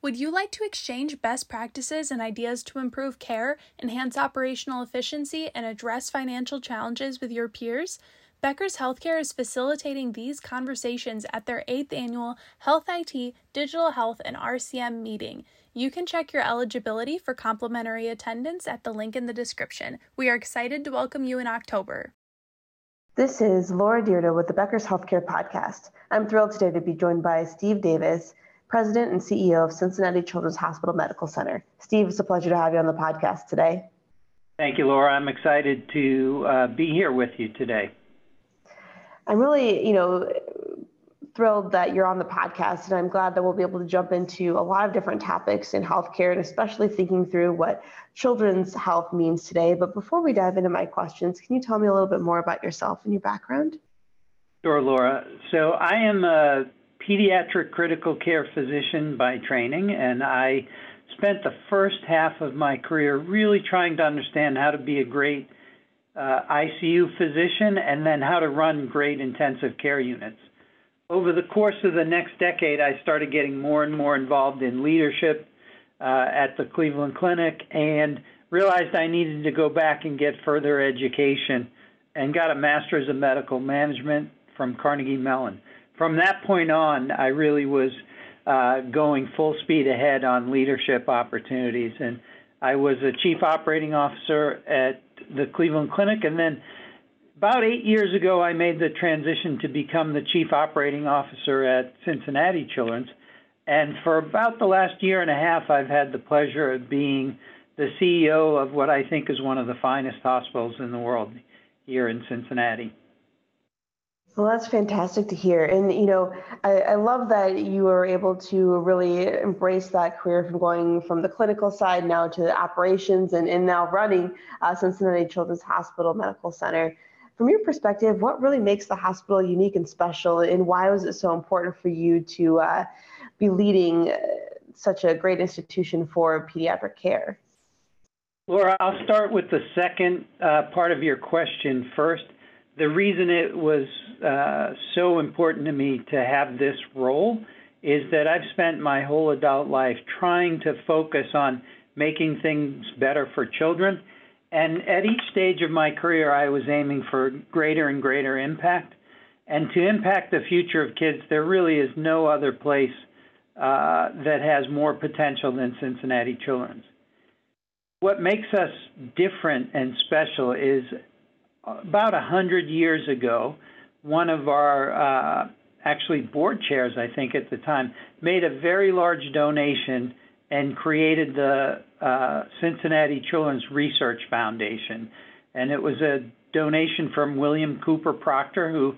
Would you like to exchange best practices and ideas to improve care, enhance operational efficiency, and address financial challenges with your peers? Becker's Healthcare is facilitating these conversations at their 8th annual Health IT, Digital Health, and RCM meeting. You can check your eligibility for complimentary attendance at the link in the description. We are excited to welcome you in October. This is Laura Dyrda with the Becker's Healthcare Podcast. I'm thrilled today to be joined by Steve Davis, President and CEO of Cincinnati Children's Hospital Medical Center. Steve, it's a pleasure to have you on the podcast today. Thank you, Laura. I'm excited to uh, be here with you today. I'm really, you know, thrilled that you're on the podcast, and I'm glad that we'll be able to jump into a lot of different topics in healthcare, and especially thinking through what children's health means today. But before we dive into my questions, can you tell me a little bit more about yourself and your background? Sure, Laura. So I am a pediatric critical care physician by training, and I spent the first half of my career really trying to understand how to be a great uh, ICU physician and then how to run great intensive care units. Over the course of the next decade, I started getting more and more involved in leadership uh, at the Cleveland Clinic and realized I needed to go back and get further education and got a master's of medical management from Carnegie Mellon from that point on, I really was uh, going full speed ahead on leadership opportunities. And I was a chief operating officer at the Cleveland Clinic. And then about eight years ago, I made the transition to become the chief operating officer at Cincinnati Children's. And for about the last year and a half, I've had the pleasure of being the CEO of what I think is one of the finest hospitals in the world here in Cincinnati. Well, that's fantastic to hear. And, you know, I, I, love that you were able to really embrace that career from going from the clinical side now to operations and, and now running uh, Cincinnati Children's Hospital Medical Center. From your perspective, what really makes the hospital unique and special, and why was it so important for you to uh, be leading uh, such a great institution for pediatric care? Laura, I'll start with the second uh, part of your question first the reason it was uh, so important to me to have this role is that I've spent my whole adult life trying to focus on making things better for children. And at each stage of my career, I was aiming for greater and greater impact. And to impact the future of kids, there really is no other place uh, that has more potential than Cincinnati Children's. What makes us different and special is about a hundred years ago, one of our uh, actually board chairs, I think at the time, made a very large donation and created the uh, Cincinnati Children's Research Foundation, and it was a donation from William Cooper Procter, who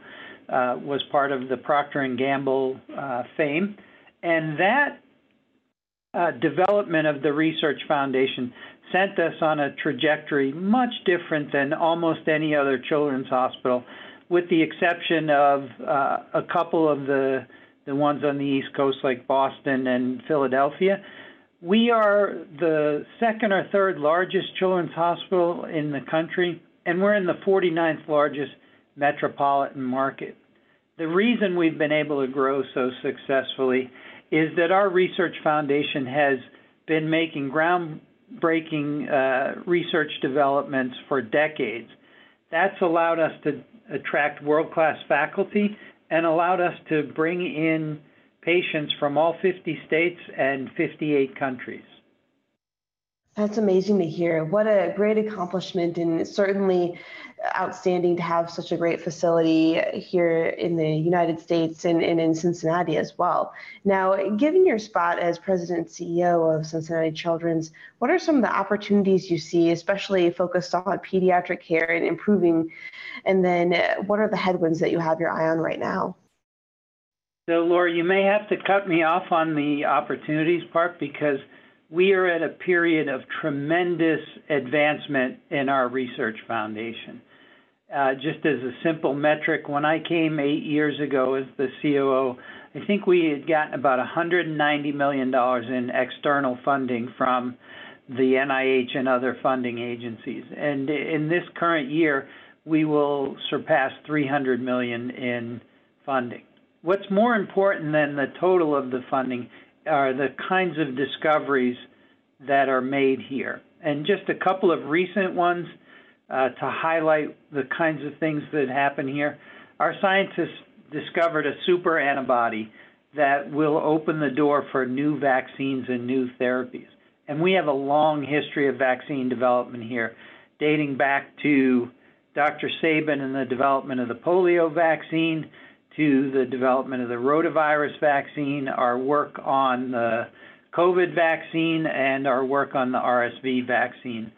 uh, was part of the Procter and Gamble uh, fame, and that uh, development of the Research Foundation sent us on a trajectory much different than almost any other children's hospital, with the exception of uh, a couple of the the ones on the East Coast like Boston and Philadelphia. We are the second or third largest children's hospital in the country, and we're in the 49th largest metropolitan market. The reason we've been able to grow so successfully is that our research foundation has been making ground breaking uh, research developments for decades. That's allowed us to attract world class faculty and allowed us to bring in patients from all 50 states and 58 countries. That's amazing to hear. What a great accomplishment, and certainly outstanding to have such a great facility here in the United States and, and in Cincinnati as well. Now, given your spot as president CEO of Cincinnati Children's, what are some of the opportunities you see, especially focused on pediatric care and improving? And then, uh, what are the headwinds that you have your eye on right now? So, Laura, you may have to cut me off on the opportunities part because we are at a period of tremendous advancement in our research foundation. Uh, just as a simple metric, when I came eight years ago as the COO, I think we had gotten about $190 million in external funding from the NIH and other funding agencies. And in this current year, we will surpass 300 million in funding. What's more important than the total of the funding are the kinds of discoveries that are made here. And just a couple of recent ones uh, to highlight the kinds of things that happen here. Our scientists discovered a super antibody that will open the door for new vaccines and new therapies. And we have a long history of vaccine development here, dating back to Dr. Sabin and the development of the polio vaccine, to the development of the rotavirus vaccine, our work on the COVID vaccine, and our work on the RSV vaccine.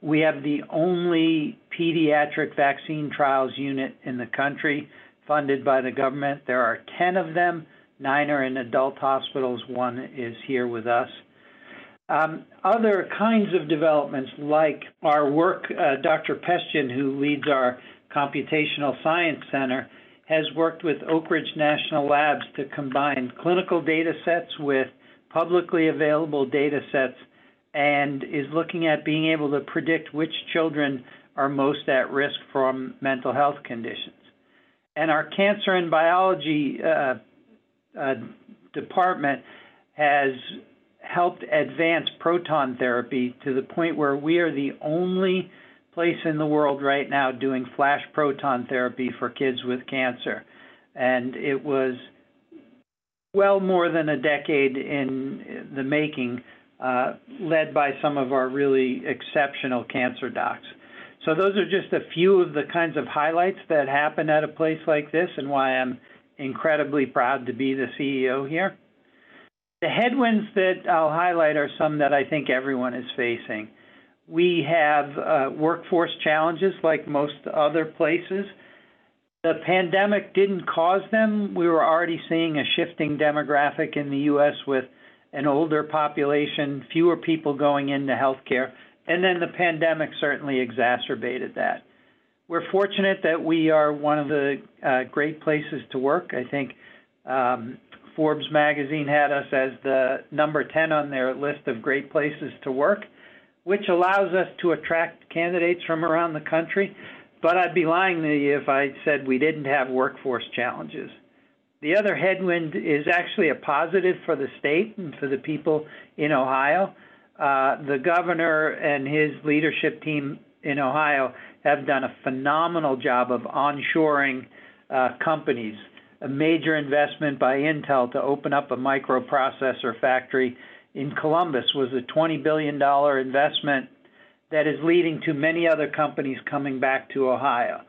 We have the only pediatric vaccine trials unit in the country funded by the government. There are 10 of them, nine are in adult hospitals, one is here with us. Um, other kinds of developments, like our work, uh, Dr. Pestian, who leads our Computational Science Center, has worked with Oak Ridge National Labs to combine clinical data sets with publicly available data sets and is looking at being able to predict which children are most at risk from mental health conditions. And our cancer and biology uh, uh, department has helped advance proton therapy to the point where we are the only place in the world right now doing flash proton therapy for kids with cancer. And it was well more than a decade in the making, uh, led by some of our really exceptional cancer docs. So those are just a few of the kinds of highlights that happen at a place like this and why I'm incredibly proud to be the CEO here. The headwinds that I'll highlight are some that I think everyone is facing. We have uh, workforce challenges like most other places. The pandemic didn't cause them. We were already seeing a shifting demographic in the U.S. with an older population, fewer people going into healthcare, and then the pandemic certainly exacerbated that. We're fortunate that we are one of the uh, great places to work. I think um, Forbes magazine had us as the number 10 on their list of great places to work which allows us to attract candidates from around the country. But I'd be lying to you if I said we didn't have workforce challenges. The other headwind is actually a positive for the state and for the people in Ohio. Uh, the governor and his leadership team in Ohio have done a phenomenal job of onshoring uh, companies. A major investment by Intel to open up a microprocessor factory in Columbus was a $20 billion investment that is leading to many other companies coming back to Ohio.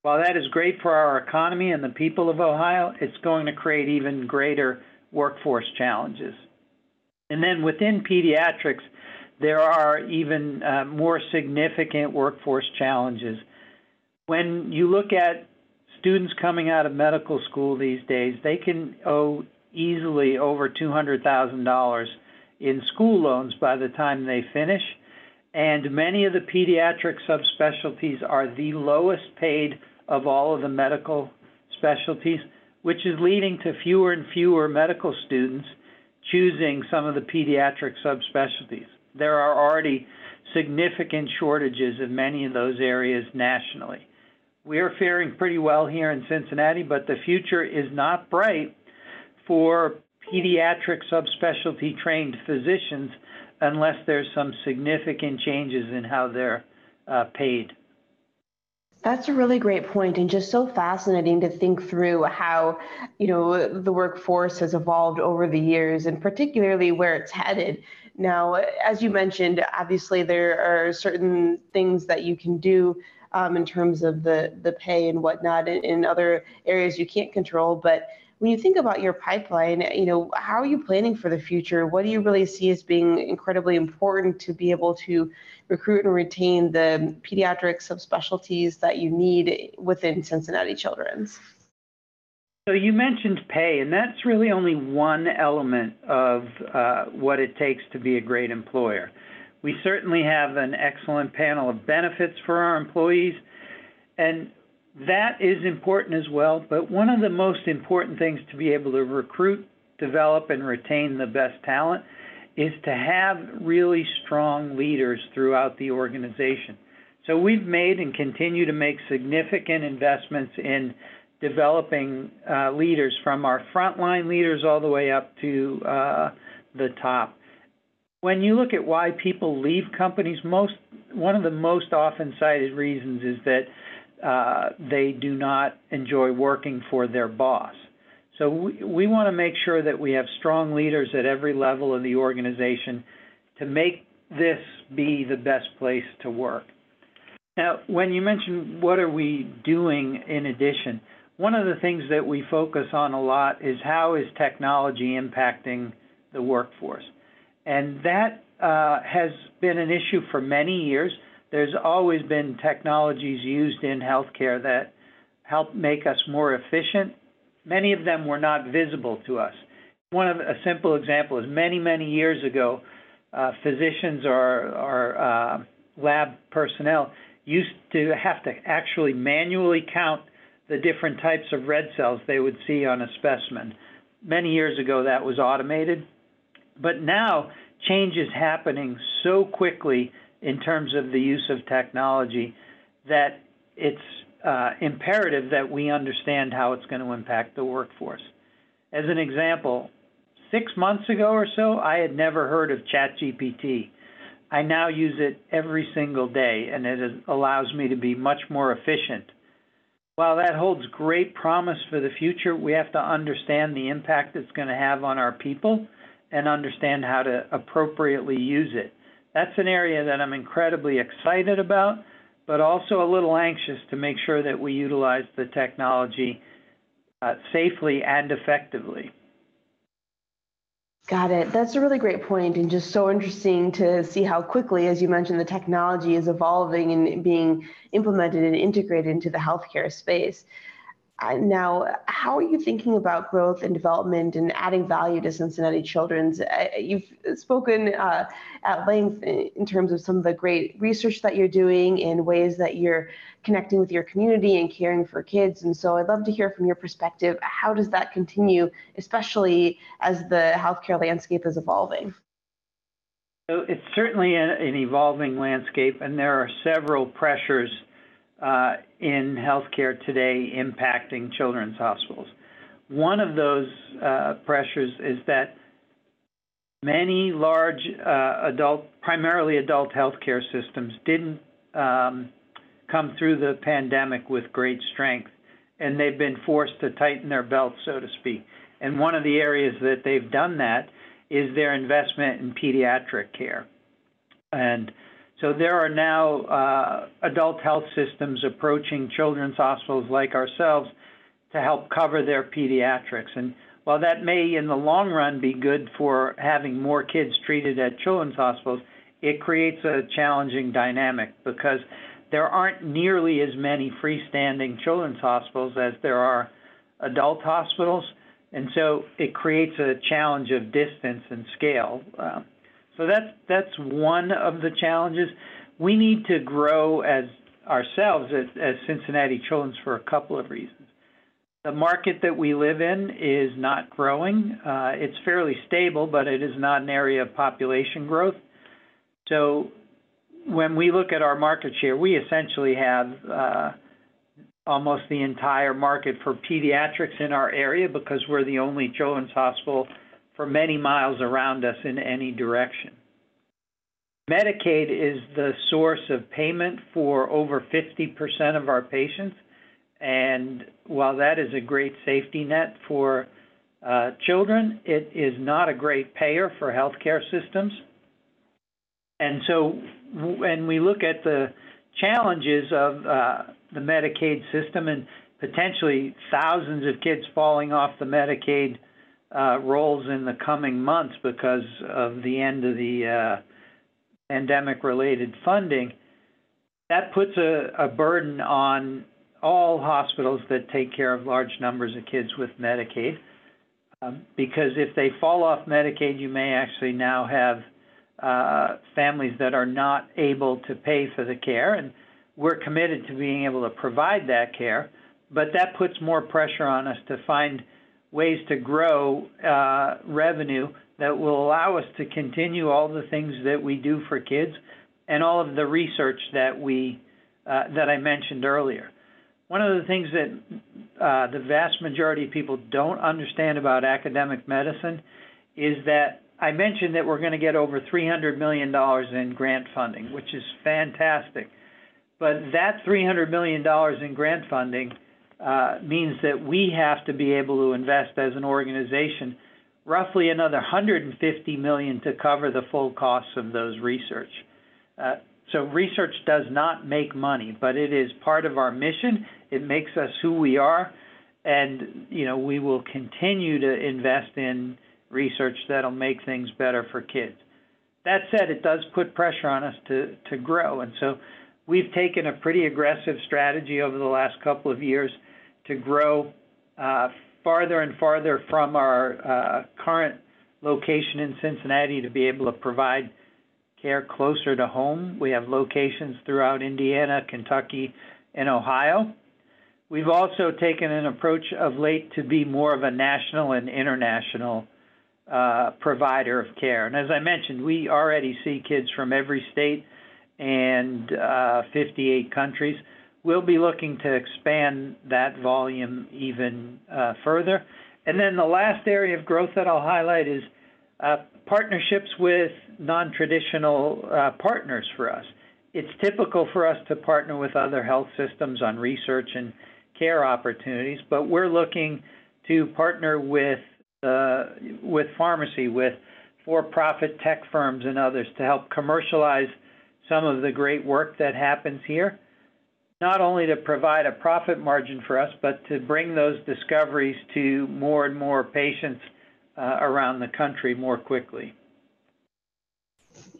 While that is great for our economy and the people of Ohio, it's going to create even greater workforce challenges. And then within pediatrics, there are even uh, more significant workforce challenges. When you look at students coming out of medical school these days, they can owe easily over $200,000 in school loans by the time they finish. And many of the pediatric subspecialties are the lowest paid of all of the medical specialties, which is leading to fewer and fewer medical students choosing some of the pediatric subspecialties. There are already significant shortages in many of those areas nationally. We are faring pretty well here in Cincinnati, but the future is not bright for pediatric subspecialty trained physicians unless there's some significant changes in how they're uh, paid. That's a really great point and just so fascinating to think through how, you know, the workforce has evolved over the years and particularly where it's headed. Now, as you mentioned, obviously there are certain things that you can do um, in terms of the, the pay and whatnot in, in other areas you can't control, but when you think about your pipeline, you know, how are you planning for the future? What do you really see as being incredibly important to be able to recruit and retain the pediatric subspecialties that you need within Cincinnati Children's? So you mentioned pay, and that's really only one element of uh, what it takes to be a great employer. We certainly have an excellent panel of benefits for our employees, and that is important as well, but one of the most important things to be able to recruit, develop, and retain the best talent is to have really strong leaders throughout the organization. So we've made and continue to make significant investments in developing uh, leaders from our frontline leaders all the way up to uh, the top. When you look at why people leave companies, most one of the most often cited reasons is that uh, they do not enjoy working for their boss. So we, we want to make sure that we have strong leaders at every level of the organization to make this be the best place to work. Now, when you mention what are we doing in addition, one of the things that we focus on a lot is how is technology impacting the workforce. And that uh, has been an issue for many years. There's always been technologies used in healthcare that help make us more efficient. Many of them were not visible to us. One of a simple example is many, many years ago, uh, physicians or, or uh, lab personnel used to have to actually manually count the different types of red cells they would see on a specimen. Many years ago, that was automated. But now, change is happening so quickly in terms of the use of technology that it's uh, imperative that we understand how it's going to impact the workforce. As an example, six months ago or so, I had never heard of ChatGPT. I now use it every single day, and it allows me to be much more efficient while that holds great promise for the future, we have to understand the impact it's going to have on our people and understand how to appropriately use it. That's an area that I'm incredibly excited about, but also a little anxious to make sure that we utilize the technology uh, safely and effectively. Got it. That's a really great point, and just so interesting to see how quickly, as you mentioned, the technology is evolving and being implemented and integrated into the healthcare space. Uh, now, how are you thinking about growth and development and adding value to Cincinnati Children's? Uh, you've spoken uh, at length in terms of some of the great research that you're doing and ways that you're connecting with your community and caring for kids. And so I'd love to hear from your perspective, how does that continue, especially as the healthcare landscape is evolving? So it's certainly an, an evolving landscape, and there are several pressures uh, in healthcare today impacting children's hospitals. One of those uh, pressures is that many large uh, adult, primarily adult healthcare systems, didn't um, come through the pandemic with great strength, and they've been forced to tighten their belts, so to speak. And one of the areas that they've done that is their investment in pediatric care. And so there are now uh, adult health systems approaching children's hospitals like ourselves to help cover their pediatrics. And while that may, in the long run, be good for having more kids treated at children's hospitals, it creates a challenging dynamic because there aren't nearly as many freestanding children's hospitals as there are adult hospitals. And so it creates a challenge of distance and scale. Uh, so that's that's one of the challenges. We need to grow as ourselves as, as Cincinnati Children's for a couple of reasons. The market that we live in is not growing. Uh, it's fairly stable, but it is not an area of population growth. So when we look at our market share, we essentially have uh, almost the entire market for pediatrics in our area because we're the only children's hospital for many miles around us in any direction. Medicaid is the source of payment for over 50% of our patients. And while that is a great safety net for uh, children, it is not a great payer for healthcare systems. And so when we look at the challenges of uh, the Medicaid system and potentially thousands of kids falling off the Medicaid uh, rolls in the coming months because of the end of the uh, pandemic related funding, that puts a, a, burden on all hospitals that take care of large numbers of kids with Medicaid. Um, because if they fall off Medicaid, you may actually now have uh, families that are not able to pay for the care. And we're committed to being able to provide that care. But that puts more pressure on us to find ways to grow uh, revenue that will allow us to continue all the things that we do for kids and all of the research that we uh, that I mentioned earlier. One of the things that uh, the vast majority of people don't understand about academic medicine is that I mentioned that we're going to get over $300 million in grant funding, which is fantastic. But that $300 million in grant funding uh, means that we have to be able to invest as an organization roughly another 150 million to cover the full costs of those research. Uh, so research does not make money, but it is part of our mission. It makes us who we are, and you know we will continue to invest in research that'll make things better for kids. That said, it does put pressure on us to to grow, and so we've taken a pretty aggressive strategy over the last couple of years to grow uh, farther and farther from our uh, current location in Cincinnati to be able to provide care closer to home. We have locations throughout Indiana, Kentucky, and Ohio. We've also taken an approach of late to be more of a national and international uh, provider of care. And as I mentioned, we already see kids from every state and uh, 58 countries. We'll be looking to expand that volume even uh, further. And then the last area of growth that I'll highlight is uh, partnerships with non-traditional uh, partners for us. It's typical for us to partner with other health systems on research and care opportunities, but we're looking to partner with with pharmacy, with for-profit tech firms and others to help commercialize some of the great work that happens here not only to provide a profit margin for us, but to bring those discoveries to more and more patients uh, around the country more quickly.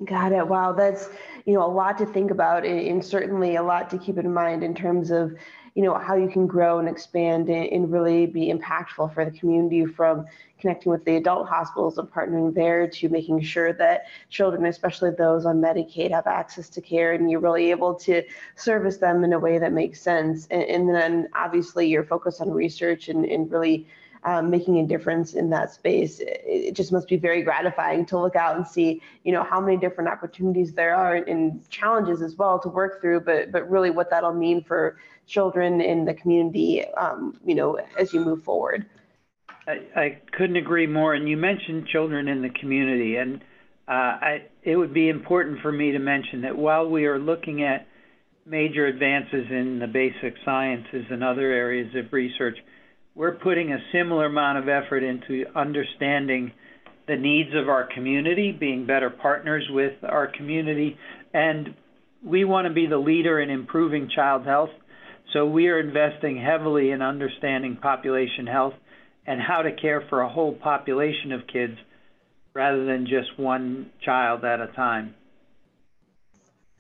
Got it. Wow, that's you know a lot to think about, and certainly a lot to keep in mind in terms of you know how you can grow and expand and really be impactful for the community from connecting with the adult hospitals and partnering there to making sure that children especially those on medicaid have access to care and you're really able to service them in a way that makes sense. And, and then obviously your focus on research and, and really um, making a difference in that space. It, just must be very gratifying to look out and see, you know, how many different opportunities there are and challenges as well to work through, but but really what that'll mean for children in the community, um, you know, as you move forward. I, I, couldn't agree more. And you mentioned children in the community, and uh, I, it would be important for me to mention that while we are looking at major advances in the basic sciences and other areas of research, we're putting a similar amount of effort into understanding the needs of our community, being better partners with our community, and we want to be the leader in improving child health. So we are investing heavily in understanding population health and how to care for a whole population of kids rather than just one child at a time.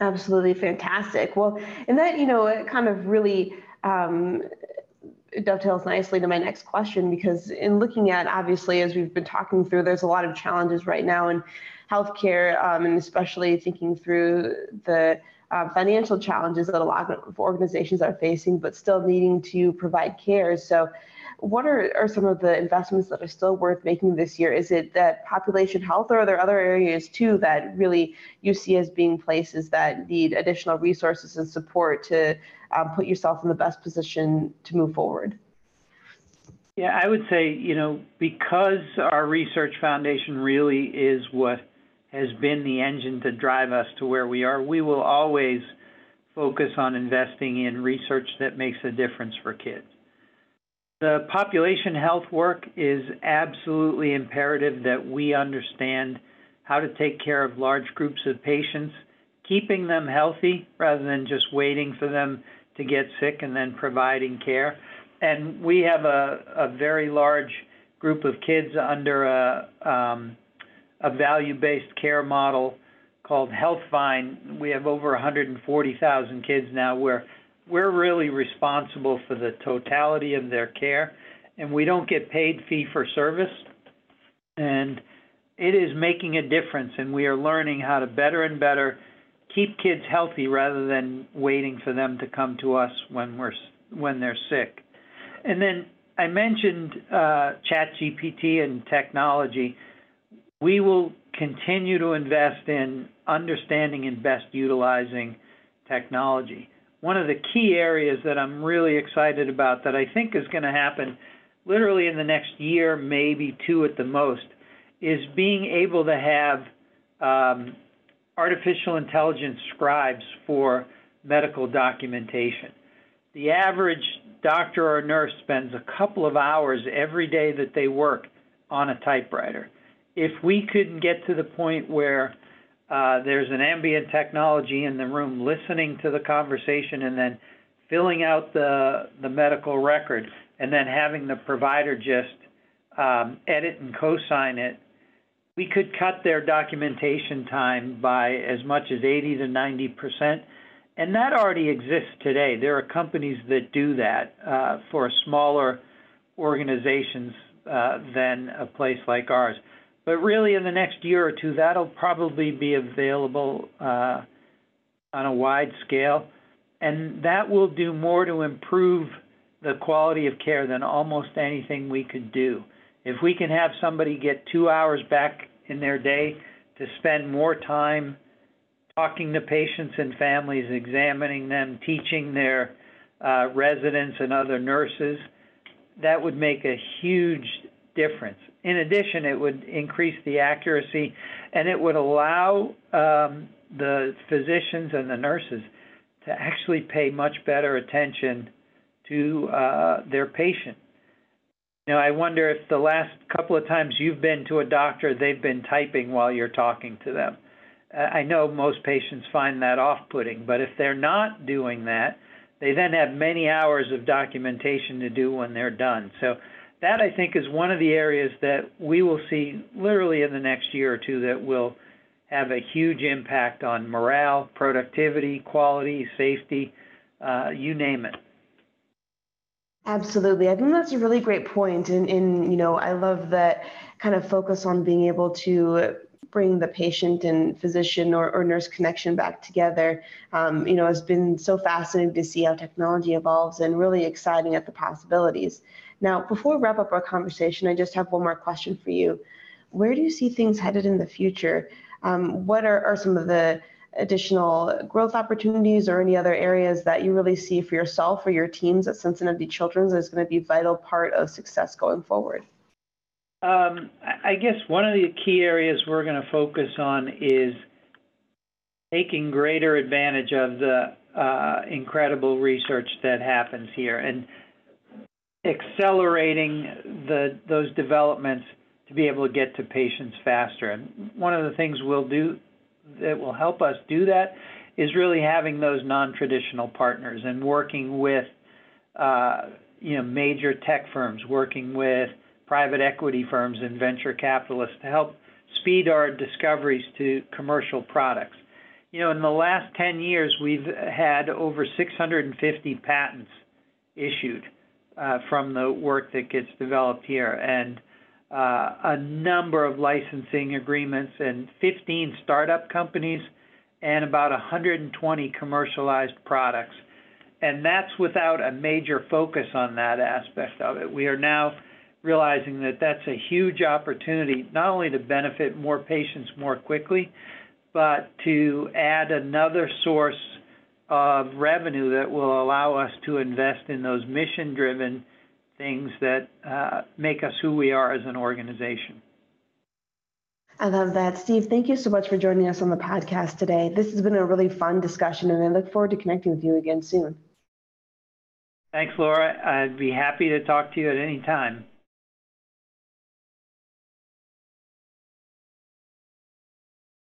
Absolutely fantastic. Well, and that, you know, it kind of really um, dovetails nicely to my next question because in looking at obviously as we've been talking through there's a lot of challenges right now in healthcare um, and especially thinking through the uh, financial challenges that a lot of organizations are facing but still needing to provide care. So what are, are some of the investments that are still worth making this year? Is it that population health, or are there other areas too that really you see as being places that need additional resources and support to um, put yourself in the best position to move forward? Yeah, I would say, you know, because our research foundation really is what has been the engine to drive us to where we are, we will always focus on investing in research that makes a difference for kids. The population health work is absolutely imperative that we understand how to take care of large groups of patients, keeping them healthy rather than just waiting for them to get sick and then providing care. And we have a, a very large group of kids under a, um, a value-based care model called HealthVine. We have over 140,000 kids now where we're really responsible for the totality of their care, and we don't get paid fee for service. And it is making a difference, and we are learning how to better and better keep kids healthy rather than waiting for them to come to us when we're when they're sick. And then I mentioned uh, ChatGPT and technology. We will continue to invest in understanding and best utilizing technology one of the key areas that I'm really excited about that I think is going to happen literally in the next year, maybe two at the most, is being able to have um, artificial intelligence scribes for medical documentation. The average doctor or nurse spends a couple of hours every day that they work on a typewriter. If we could get to the point where uh, there's an ambient technology in the room listening to the conversation and then filling out the, the medical record and then having the provider just um, edit and co-sign it, we could cut their documentation time by as much as 80 to 90 percent and that already exists today. There are companies that do that uh, for smaller organizations uh, than a place like ours. But really, in the next year or two, that'll probably be available uh, on a wide scale, and that will do more to improve the quality of care than almost anything we could do. If we can have somebody get two hours back in their day to spend more time talking to patients and families, examining them, teaching their uh, residents and other nurses, that would make a huge difference. In addition, it would increase the accuracy and it would allow um, the physicians and the nurses to actually pay much better attention to uh, their patient. Now, I wonder if the last couple of times you've been to a doctor, they've been typing while you're talking to them. I know most patients find that off putting, but if they're not doing that, they then have many hours of documentation to do when they're done. So, that I think is one of the areas that we will see literally in the next year or two that will have a huge impact on morale, productivity, quality, safety, uh, you name it. Absolutely. I think that's a really great point. And, and, you know, I love that kind of focus on being able to bring the patient and physician or, or nurse connection back together, um, you know, it's been so fascinating to see how technology evolves and really exciting at the possibilities. Now, before we wrap up our conversation, I just have one more question for you. Where do you see things headed in the future? Um, what are, are some of the additional growth opportunities or any other areas that you really see for yourself or your teams at Cincinnati Children's is going to be a vital part of success going forward? Um, I guess one of the key areas we're going to focus on is taking greater advantage of the uh, incredible research that happens here and accelerating the those developments to be able to get to patients faster. And one of the things we'll do that will help us do that is really having those non-traditional partners and working with uh, you know major tech firms, working with private equity firms and venture capitalists to help speed our discoveries to commercial products. You know, in the last 10 years, we've had over 650 patents issued uh, from the work that gets developed here, and uh, a number of licensing agreements, and 15 startup companies, and about 120 commercialized products. And that's without a major focus on that aspect of it. We are now realizing that that's a huge opportunity not only to benefit more patients more quickly, but to add another source of revenue that will allow us to invest in those mission driven things that uh, make us who we are as an organization. I love that. Steve, thank you so much for joining us on the podcast today. This has been a really fun discussion, and I look forward to connecting with you again soon. Thanks, Laura. I'd be happy to talk to you at any time.